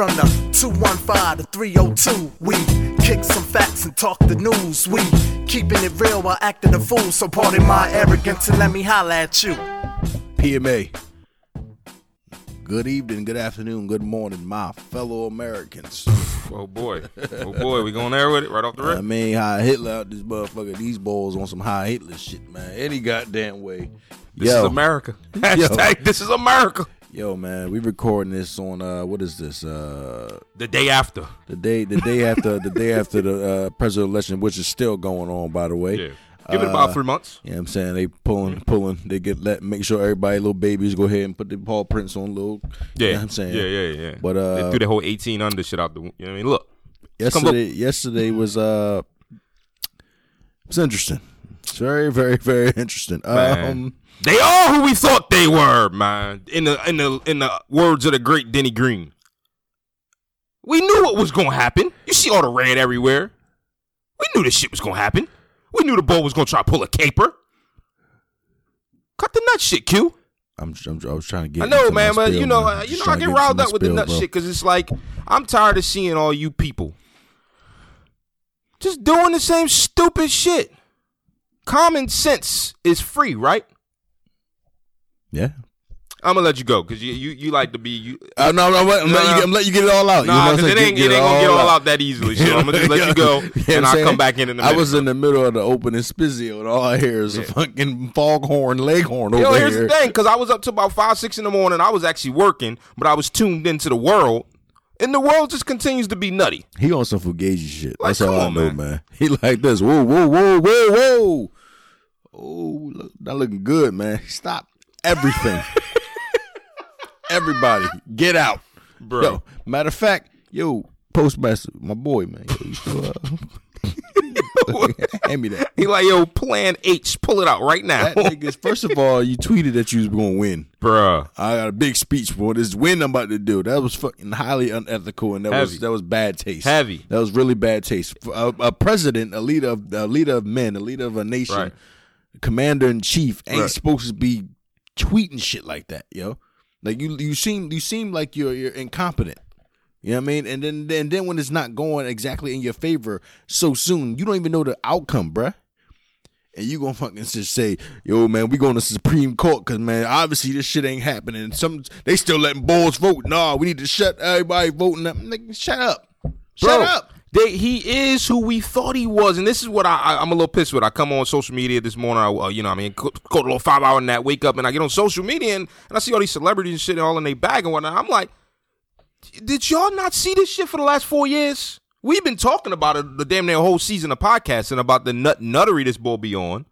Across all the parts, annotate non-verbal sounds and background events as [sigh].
From the 215 to 302, we kick some facts and talk the news. We keeping it real while acting a fool. So pardon my arrogance and let me holla at you. PMA. Good evening, good afternoon, good morning, my fellow Americans. Oh boy, oh boy, we going there with it right off the rip. I mean, heil Hitler out this motherfucker. These balls on some heil Hitler shit, man. Any goddamn way. This yo, is America. Hashtag this is America. Yo, man, we recording this on uh, what is this? Uh, The day after. the day, the day [laughs] after, the day after the uh, presidential election, which is still going on, by the way. Yeah. Give it about Uh, three months. You know I'm saying? They pulling, pulling. They get let make sure everybody, little babies, go ahead and put the paw prints on little. Yeah. You know what I'm saying? Yeah, yeah, yeah. But, uh, they threw the whole eighteen under shit out the. You know what I mean? Look, yesterday yesterday was uh it was interesting it's very very very [laughs] interesting Man. um they are who we thought they were, man. In the in the in the words of the great Denny Green, we knew what was gonna happen. You see all the red everywhere. We knew this shit was gonna happen. We knew the bull was gonna try to pull a caper. Cut the nut shit, Q. I'm, I'm i was trying to get I know, man, but spiel, you know, man. you know, I trying get riled up with the nut bro. shit because it's like I'm tired of seeing all you people just doing the same stupid shit. Common sense is free, right? Yeah I'm gonna let you go because you, you you like to be you. uh, no, no, I'm, letting, letting you get, I'm letting you get it all out. you know Nah, what I'm because it ain't it ain't gonna get all out that easily. So I'm gonna just let you go, [laughs] You and I'll saying? come back in in I was in the middle of the opening spizio, and all I hear is a fucking foghorn leghorn over Yo, here's here. the thing, because I was up to about five, six in the morning. I was actually working, but I was tuned into the world, and the world just continues to be nutty. He on some fugazi shit. Like, That's all come I know, man. man. [laughs] He like this. Whoa, whoa, whoa, whoa, whoa. Oh, look, not looking good, man. [laughs] Stop everything. Everybody, get out, Bro. Yo, matter of fact, yo, postmaster, my boy, man. Yo, you still, uh, [laughs] hand me that. He like, yo, Plan H, pull it out right now, That niggas. First of all, you tweeted that you was gonna win. bruh. I got a big speech for this win I'm about to do. That was fucking highly unethical, and that Heavy. was that was bad taste. Heavy. That was really bad taste. A, a president, a leader of a leader of men, a leader of a nation, Right. commander in chief, ain't Right. supposed to be tweeting shit like that, yo. Like you, you seem you seem like you're you're incompetent. You know what I mean? And then then then when it's not going exactly in your favor so soon, you don't even know the outcome, bruh. And you gonna fucking just say, "Yo, man, we going to Supreme Court because man, obviously this shit ain't happening." Some they still letting bulls vote. Nah, we need to shut everybody voting up. Nigga, shut up, shut Bro, up. They, he is who we thought he was, and this is what I, I I'm a little pissed with. I come on social media this morning, I, uh, you know, I mean, go, go a little five hour nap, wake up, and I get on social media, and, and I see all these celebrities and shit all in their bag and whatnot. I'm like, did y'all not see this shit for the last four years? We've been talking about it the damn near whole season of podcasting about the nut nuttery this boy be on.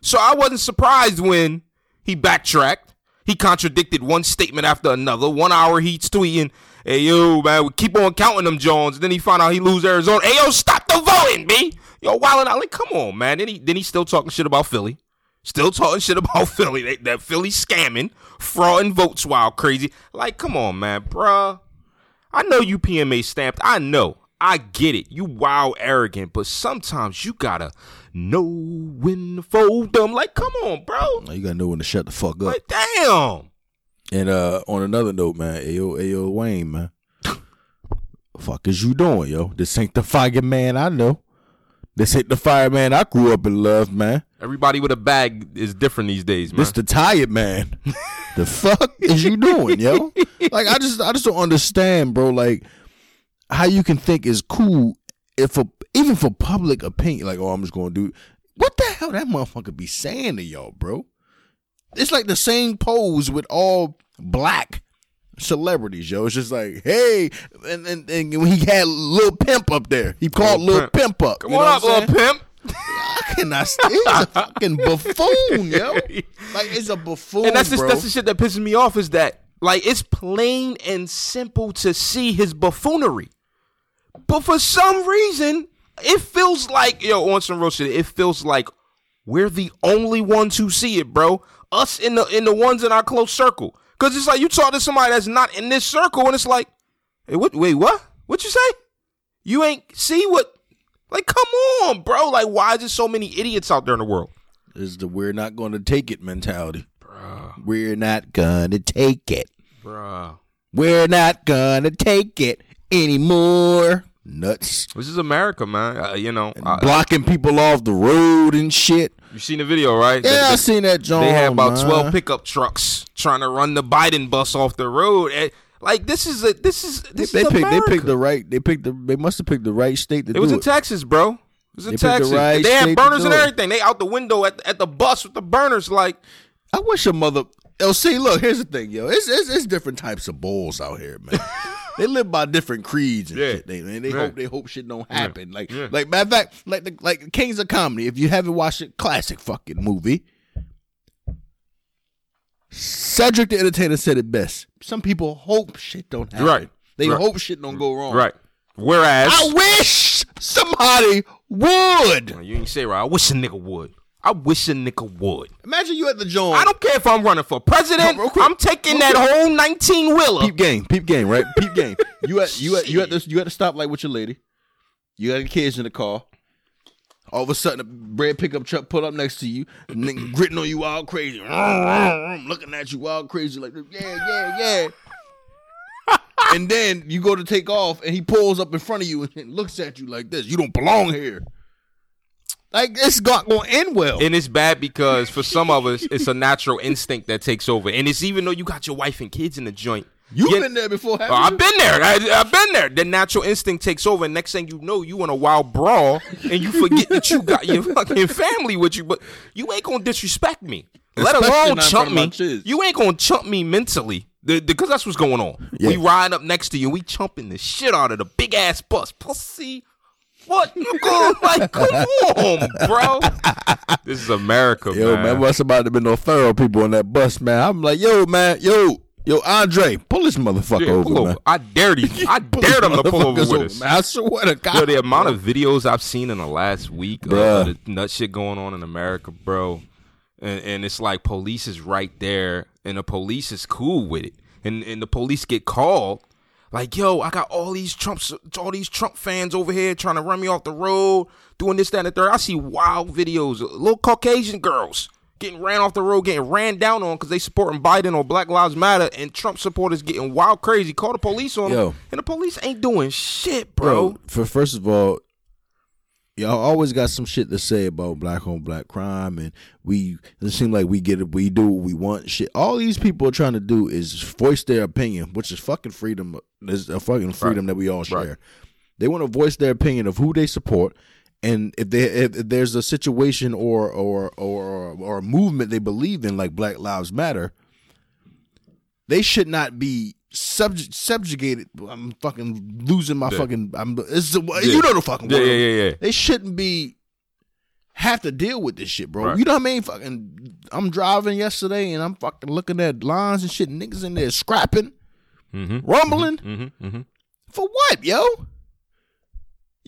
So I wasn't surprised when he backtracked. He contradicted one statement after another. One hour he's tweeting, "Hey yo, man, we keep on counting them Jones." Then he found out he lose Arizona. Hey yo, stop the voting, b. Yo, wilding out. Like, come on, man. Then he then he still talking shit about Philly. Still talking shit about [laughs] Philly. They, that Philly scamming, frauding votes wild crazy. Like, come on, man, bruh. I know you PMA stamped. I know. I get it. You wild arrogant, but sometimes you gotta know when to fold them. Like, come on, bro. You gotta know when to shut the fuck up. Like, damn. And uh on another note, man, Ayo, Ayo Wayne, man. fuck is you doing, yo? This ain't the fireman I know. This ain't the fireman I grew up and loved, man. Everybody with a bag is different these days, man. This the tired man. [laughs] the fuck is you doing, yo? Like I just I just don't understand, bro. Like how you can think is cool if a, even for public opinion, like, oh, I'm just gonna do what the hell that motherfucker be saying to y'all, bro? It's like the same pose with all black celebrities, yo. It's just like, hey, and and, and when he had Lil Pimp up there, he called Lil Lil Pimp. Pimp up. Come You know on what up, little pimp. I cannot. He's a fucking buffoon, yo. [laughs] Like it's a buffoon, and that's just, that's the shit that pisses me off is that like it's plain and simple to see his buffoonery, but for some reason it feels like yo on some real shit. It feels like we're the only ones who see it, bro. Us in the in the ones in our close circle, because it's like you talk to somebody that's not in this circle, and it's like, hey, what? Wait, what? What you say? You ain't see what? Like, come on, bro. Like, why is there so many idiots out there in the world? is the we're not going to take it mentality. We're not gonna take it. Bruh. We're not gonna take it. anymore. Nuts. This is America, man. Uh, you know, I- Blocking people off the road and shit. You seen the video, right? Yeah, They- I seen that John. They had about man. twelve pickup trucks trying to run the Biden bus off the road. And, like this is a this is this They is picked. They picked the right. They picked the. They must have picked the right state to It do was it. in Texas, bro. It was in They picked the Texas. right they had burners and everything. They out the window at at the bus with the burners. Like I wish a mother. Yo, see, look. Here's the thing, yo. It's it's, it's different types of bulls out here, man. [laughs] they live by different creeds and Yeah. shit. They man, they Yeah. hope they hope shit don't happen. Like Yeah. like matter of fact, like the like Kings of Comedy. If you haven't watched it, classic fucking movie. Cedric the Entertainer said it best. Some people hope shit don't happen. Right. They Right. hope shit don't go wrong. right. Whereas I wish somebody would. you ain't say right. I wish a nigga would. I wish a nigga would. Imagine you at the joint. I don't care if I'm running for president. Real quick. I'm taking that whole 19 wheeler. peep game, peep game, right? Peep game. [laughs] You at you at you at this you at the stoplight with your lady. You got the kids in the car. All of a sudden, a bread pickup truck pull up next to you, nigga gritting on you all crazy, I'm looking at you all crazy like, yeah, yeah, yeah. [laughs] and then you go to take off, and he pulls up in front of you and looks at you like this. You don't belong here. Like it's not going to end well. And it's bad because for some of us, it's a natural instinct that takes over. And it's even though you got your wife and kids in the joint. You've yet- been there before, haven't Oh. I've been there. I, I've been there. The natural instinct takes over, and next thing you know, you in a wild brawl, and you forget that you got your fucking family with you. But you ain't gonna disrespect me, let Especially alone not in front chump me. You ain't gonna chump me mentally, because that's what's going on. We ride up next to you, we chumping the shit out of the big ass bus, pussy. What going like? Come on, bro. This is America, Yo, man. man, must about to be no thorough people on that bus, man. I'm like, yo, man, yo, yo, Andre, pull this motherfucker Yeah, over, pull man. I dare you. [laughs] I dare them to pull over with us. man. I swear to God. Yo, the amount of videos I've seen in the last week of, Bruh. of the nut shit going on in America, bro, and, and it's like police is right there, and the police is cool with it, and and the police get called, like, yo, I got all these Trumps, all these Trump fans over here trying to run me off the road, doing this, that, and the third. I see wild videos, of little Caucasian girls. Getting ran off the road, getting ran down on because they supporting Biden or Black Lives Matter, and Trump supporters getting wild crazy. Call the police on them, Yo. and the police ain't doing shit, bro. bro. For first of all, y'all always got some shit to say about black on black crime, and we it seems like we get it, we do what we want. Shit, all these people are trying to do is voice their opinion, which is fucking freedom. Is a fucking freedom that we all share. Right. They want to voice their opinion of who they support. And if they if there's a situation or or or or a movement they believe in, like Black Lives Matter, they should not be subjugated. I'm fucking losing my Yeah. fucking. I'm. It's, Yeah. You know the fucking Yeah, word. yeah, yeah, yeah. They shouldn't be have to deal with this shit, bro. Right. You know what I mean? Fucking. I'm driving yesterday and I'm fucking looking at lines and shit. Niggas in there scrapping, Mm-hmm. rumbling Mm-hmm. Mm-hmm. for what, yo?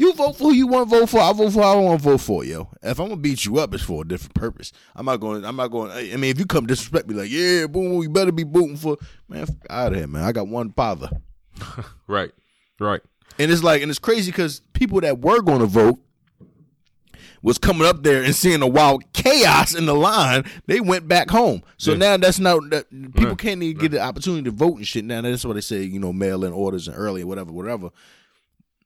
You vote for who you want to vote for. I vote for who I want to vote for, yo. If I'm gonna beat you up, it's for a different purpose. I'm not going. I'm not going. I mean, if you come disrespect me, like, yeah, boom, you better be booting for man. Out of here, man. I got one father, [laughs] Right. Right. and it's like, and it's crazy because people that were going to vote was coming up there and seeing the wild chaos in the line. They went back home. So Yeah. now that's not that people Right. can't even get the opportunity to vote and shit. Now that's why they say you know mail in orders and early or whatever whatever.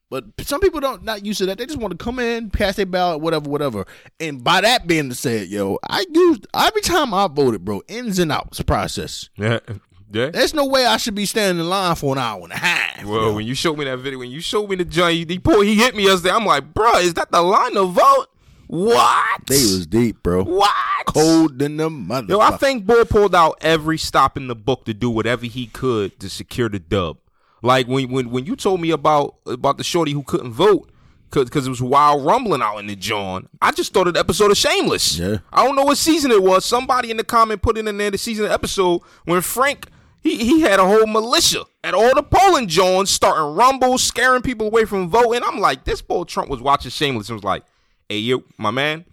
But some people don't not used to that. They just want to come in, cast their ballot, whatever, whatever. And by that being said, yo, I used every time I voted, bro, ins and outs process. Yeah. [laughs] Yeah. There's no way I should be standing in line for an hour and a half. Well, when you showed me that video, when you showed me the joint, he pulled, he hit me yesterday. I'm like, bro, is that the line to vote? What? they was deep, bro. what? Cold than the mother. Yo, I think Boy pulled out every stop in the book to do whatever he could to secure the dub. Like when when when you told me about about the shorty who couldn't vote because cause it was wild rumbling out in the John, I just thought of the episode of Shameless. Yeah. I don't know what season it was. Somebody in the comment put in there the season the episode when Frank he he had a whole militia at all the polling Johns starting rumbles, scaring people away from voting. I'm like, this boy Trump was watching Shameless and was like, "Hey, you, my man,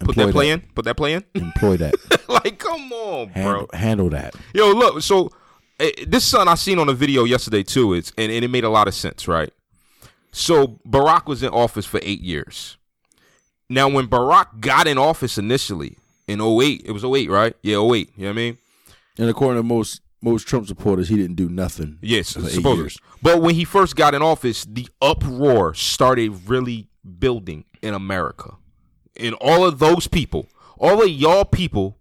put Employ that play that. in, put that play in." employ that. [laughs] like, come on, bro. handle, that. Yo, look. So Eh, this son I seen on a video yesterday too. It's and, and it made a lot of sense, right? So Barack was in office for eight years. Now, when Barack got in office initially in 08, it was 08, right? Yeah, 08. You know what I mean? And according to most most Trump supporters, he didn't do nothing. Yes, years. But when he first got in office, the uproar started really building in America. And all of those people, all of y'all people,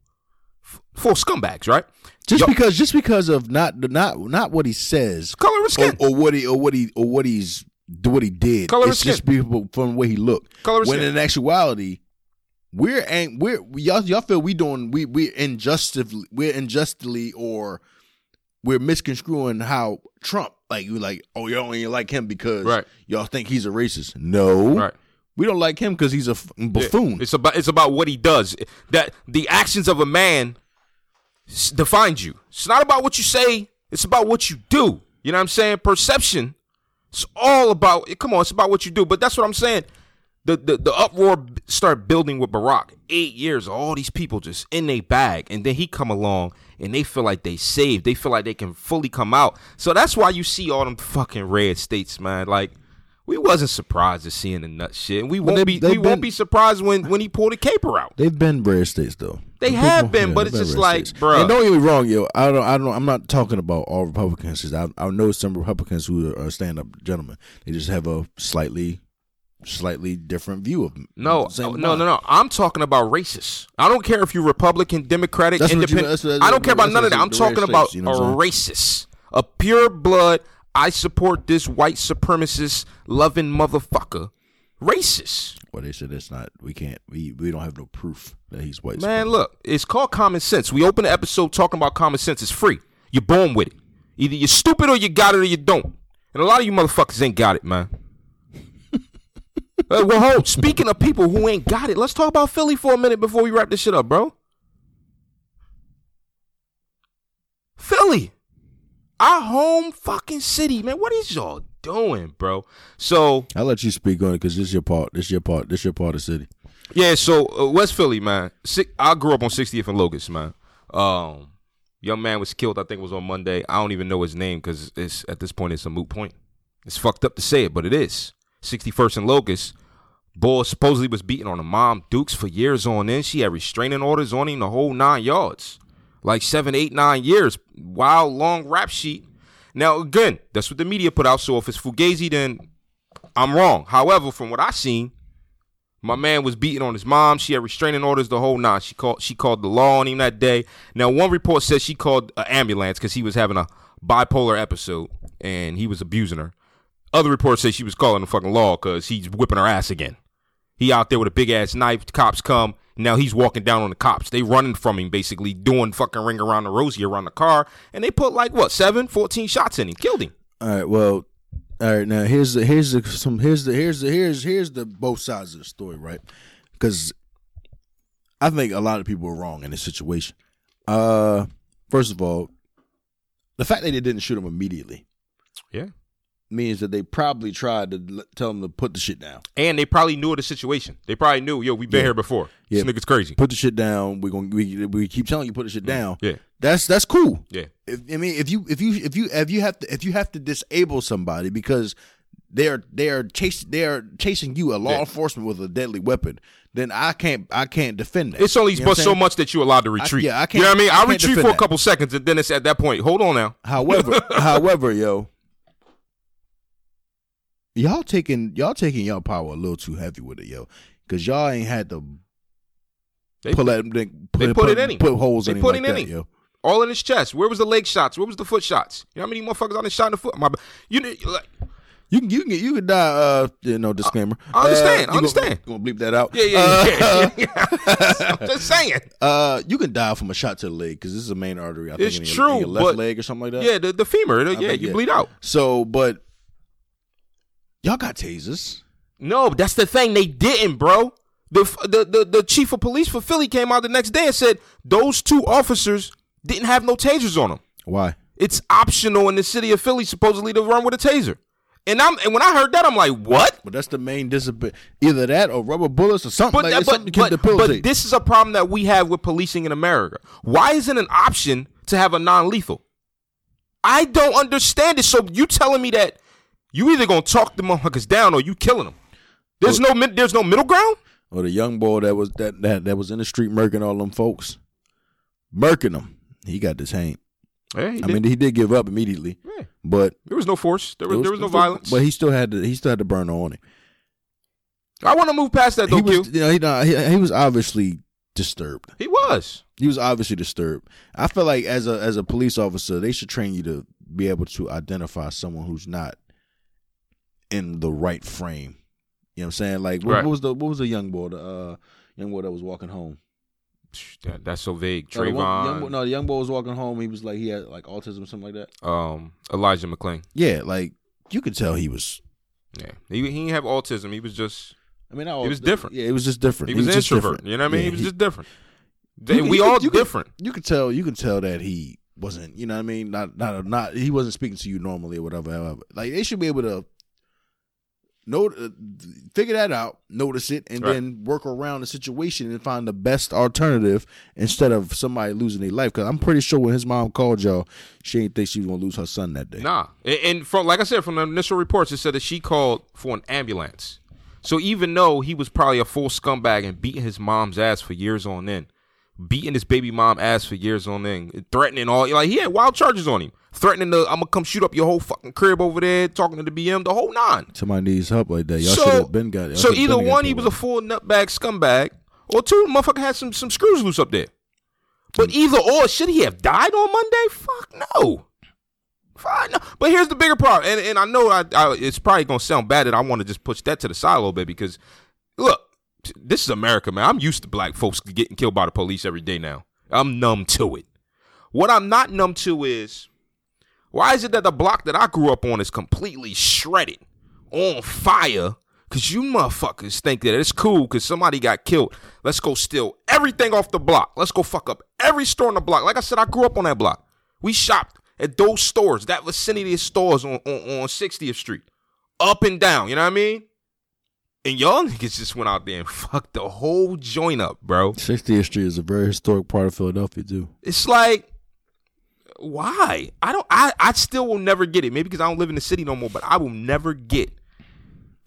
full scumbags, right? Just Y'all- because, just because of not not not what he says, color of or, skin. or what he or what he or what he's what he did. Color of it's just people from the way he looked. Color of when in actuality, we're ain't we're y'all y'all feel we doing we we injustively we're unjustly or we're misconstruing how Trump like you like oh you don't even like him because Right. y'all think he's a racist. No, Right. we don't like him because he's a buffoon. It's about it's about what he does. That the actions of a man defines you. It's not about what you say. It's about what you do. You know what I'm saying? Perception. It's all about. Eh, come on, it's about what you do. But that's what I'm saying. The the, the uproar start building with Barack. Eight years, all these people just in their bag, and then he come along and they feel like they saved. They feel like they can fully come out. So that's why you see all them fucking red states, man. Like. We wasn't surprised to seeing the nut shit. We won't be we won't be surprised when when he pulled a caper out. They've been red states though. They The have been, but they've it's been just like, states. bruh. And don't get me wrong, yo. I don't. I don't. I'm not talking about all Republicans. 'cause I I know some Republicans who are stand up gentlemen. They just have a slightly, slightly different view of them. No, no, no, no. I'm talking about racists. I don't care if you're Republican, Democratic, That's what you- independent. that's that's I don't care about none of that. I'm talking red about states, you know a racist, a pure blood. I support this white supremacist loving motherfucker. Racist. Well, they said it's not. We can't. We we don't have no proof that he's white. Man, look, it's called common sense. We open the episode talking about common sense. It's free. You're born with it. Either you're stupid or you got it or you don't. And a lot of you motherfuckers ain't got it, man. [laughs] Uh, well, hold. Speaking of people who ain't got it, let's talk about Philly for a minute before we wrap this shit up, bro. Philly, our home fucking city, man. What is y'all doing, bro? So I'll let you speak on it because this is your part. This is your part. This is your part of the city. Yeah, so uh, West Philly, man. I grew up on 60th and Locust, man. Um, young man was killed. I think it was on Monday. I don't even know his name because it's at this point it's a moot point. It's fucked up to say it, but it is. 61st and Locust. Boy supposedly was beating on the mom Dukes for years on end. She had restraining orders on him the whole nine yards, like seven, eight, nine years. Wild long rap sheet. Now again, that's what the media put out. So if it's Fugazi, then I'm wrong. However, from what I seen, my man was beating on his mom. She had restraining orders the whole night. She called she called the law on him that day. Now one report says she called an ambulance because he was having a bipolar episode and he was abusing her. Other reports say she was calling the fucking law because he's whipping her ass again. He out there with a big ass knife. Cops come. Now he's walking down on the cops. They running from him, basically doing fucking ring around the rosy around the car. And they put like what seven, 14 shots in him, killed him. All right. Well, all right. Now here's the here's the some here's the here's the here's here's the both sides of the story, right? Because I think a lot of people are wrong in this situation. Uh, first of all, the fact that they didn't shoot him immediately Yeah. Means that they probably tried to l- tell them to put the shit down. And they probably knew of the situation. They probably knew, yo, we've been Yeah. here before. Yeah. This nigga's crazy. Put the shit down. We're gonna we we keep telling you put the shit mm. down. Yeah. That's that's cool. Yeah. If, I mean, if you if you if you if you have to if you have to disable somebody because they're they're chasing they're chasing you a law Yeah. enforcement with a deadly weapon, then I can't I can't defend that. It's only You know but I'm so saying? much that you're allowed to retreat. yeah, I can't- you know what I mean? I I, can't retreat defend for a that. couple seconds, and then it's at that point. Hold on now. However, [laughs] however, yo, y'all taking y'all taking y'all power a little too heavy with it, yo, because y'all ain't had to They pull that put, put it in him. put holes They in him put like it in that, yo. all in his chest. Where was the leg shots? Where was the foot shots? You know how many motherfuckers on the shot in the foot? My, you like, You can you can get you can die. Uh, you know, disclaimer. I understand, Uh, I understand. Gonna, gonna bleep that out. yeah, yeah, yeah. yeah, yeah. [laughs] I'm just saying. [laughs] Uh, you can die from a shot to the leg because this is a main artery. I It's in your, true, in your left but- leg or something like that. Yeah, the, the femur. the- yeah, think, you yeah. bleed out. So, but y'all got tasers. No, but that's the thing. They didn't, bro. The, the the the chief of police for Philly came out the next day and said those two officers didn't have no tasers on them. Why? It's optional in the city of Philly supposedly to run with a taser. And I'm and when I heard that, I'm like, what? But that's the main discipline. Either that or rubber bullets or something But, like that. Something but, to but, but this is a problem that we have with policing in America. Why isn't an option to have a non-lethal? I don't understand it. So you telling me that you either gonna talk the motherfuckers down or you killing them? There's no mid, there's no middle ground. or the young boy that was that that that was in the street murking all them folks, murking them. He got this hang. Yeah, I did. mean, he did give up immediately, Yeah. but there was no force. There was, it there was no violence. But he still had to. He still had to burn on him. I want to move past that though, He was, you know, he, he, he was obviously disturbed. he was. He was obviously disturbed. I feel like as a as a police officer, they should train you to be able to identify someone who's not in the right frame. You know what I'm saying? Like what, Right. what was the what was the young boy, the uh, young boy that was walking home? That, that's so vague. No, the one- young Trayvon, boy- no, the young boy was walking home. He was like he had like autism, something like that. um, Elijah McClain. Yeah, like you could tell he was. Yeah, he he didn't have autism. He was just I mean, He was different. Yeah, it was just different. he was an introvert. You know what I mean? Yeah, he was he- just different. Could- we all could- you could- different. You could tell. You could tell that he wasn't. You know what I mean? Not not not. He wasn't speaking to you normally or whatever. However, like they should be able to note, uh, figure that out, notice it, and Right. then work around the situation and find the best alternative instead of somebody losing their life. Because I'm pretty sure when his mom called y'all, she didn't think she was gonna lose her son that day. Nah, and, and from like I said, from the initial reports, it said that she called for an ambulance. So even though he was probably a full scumbag and beating his mom's ass for years on end, beating his baby mom ass for years on end, threatening all like he had wild charges on him, threatening to I'm gonna come shoot up your whole fucking crib over there, talking to the BM, the whole nine. Somebody needs help like that. Y'all so should have been got. y'all so either one, he was a full nutbag scumbag, or two, the motherfucker had some some screws loose up there. But mm. either or, should he have died on Monday? Fuck no. Fuck no. But here's the bigger problem, and, and I know I, I, it's probably gonna sound bad that I want to just push that to the side a little bit because, look, this is America, man. I'm used to black folks getting killed by the police every day now. I'm numb to it. What I'm not numb to is why is it that the block that I grew up on is completely shredded, on fire? Cause you motherfuckers think that it's cool because somebody got killed. Let's go steal everything off the block. Let's go fuck up every store on the block. Like I said, I grew up on that block. We shopped at those stores, that vicinity of stores on, on, on 60th Street. Up and down, you know what I mean? And y'all niggas just went out there and fucked the whole joint up, bro. 60th Street is a very historic part of Philadelphia too. It's like, why? I don't. I I still will never get it. Maybe because I don't live in the city no more. But I will never get.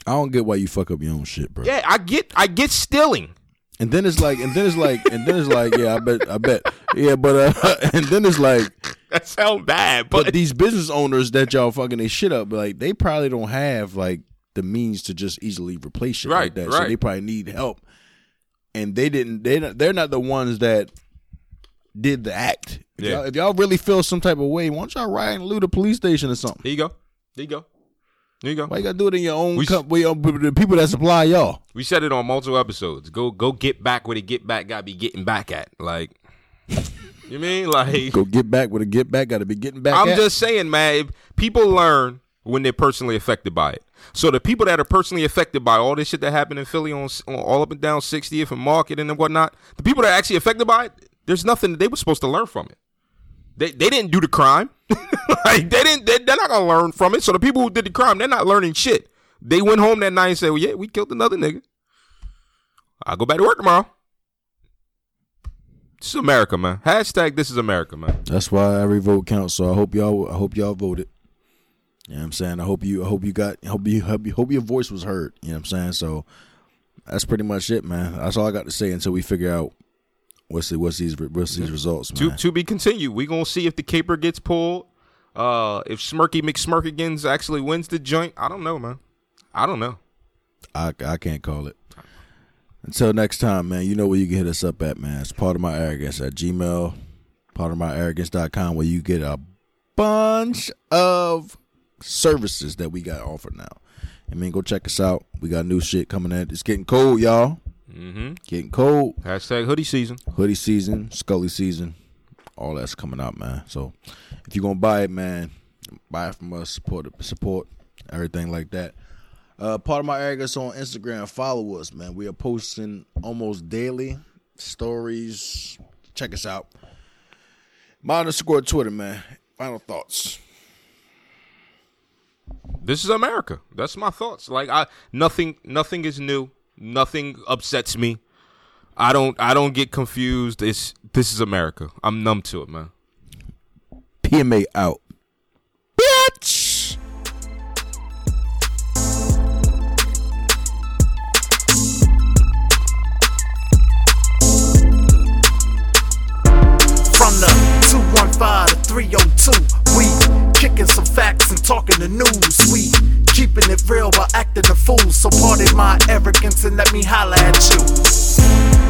I don't get why you fuck up your own shit, bro. Yeah, I get. I get stealing. And then it's like, and then it's like, and then it's like, yeah, I bet, I bet, yeah, but uh, [laughs] and then it's like, [laughs] That sounds bad, but but, these business owners that y'all fucking they shit up, like they probably don't have like the means to just easily replace shit like Right, that, so they probably need help. And they didn't, They they're not the ones that did the act. If, Yeah. y'all, if y'all really feel some type of way, why don't y'all ride and loot a police station or something? there you go. There you go. There you go. Why you gotta do it in your own We- company? The people that supply y'all. We said it on multiple episodes. Go go get back where the get back got to be getting back at. Like, you mean [laughs] like? Go get back with a get back. Got to be getting back. I'm at. just saying, man. People learn when they're personally affected by it. So the people that are personally affected by all this shit that happened in Philly on, on all up and down 60th and Market and whatnot, the people that are actually affected by it, there's nothing they were supposed to learn from it. They they didn't do the crime. [laughs] like they didn't. They, they're not gonna learn from it. So the people who did the crime, they're not learning shit. They went home that night and said, "Well, yeah, we killed another nigga. I'll go back to work tomorrow." This is America, man. Hashtag This is America, man. That's why every vote counts. So I hope y'all. I hope y'all voted. You know what I'm saying? I hope you. I hope you got. I hope you. Hope, you, hope your voice was heard. You know what I'm saying? So that's pretty much it, man. That's all I got to say until we figure out what's the, what's these what's these results, To man. to be continued. We gonna see if the caper gets pulled. Uh, if Smirky McSmirkigans actually wins the joint. I don't know, man. I don't know. I I can't call it. Until next time, man. You know where you can hit us up at, man. It's pardon my arrogance at Gmail. Pardon my arrogance.com where you get a bunch of services that we got offered now. I mean, go check us out. We got new shit coming in. It's getting cold, y'all. Mm-hmm. Getting cold. Hashtag hoodie season. Hoodie season, Scully season, all that's coming out, man. So if you're gonna buy it, man, buy it from us. Support it, support everything like that. Uh, pardon my arrogance on Instagram. Follow us, man. We are posting almost daily stories. Check us out. My underscore Twitter, man. Final thoughts. This is America. That's my thoughts. Like I nothing nothing is new. Nothing upsets me. I don't I don't get confused. It's this is America. I'm numb to it, man. PMA out. The news. We keeping it real while acting a fool. So pardon my arrogance and let me holler at you.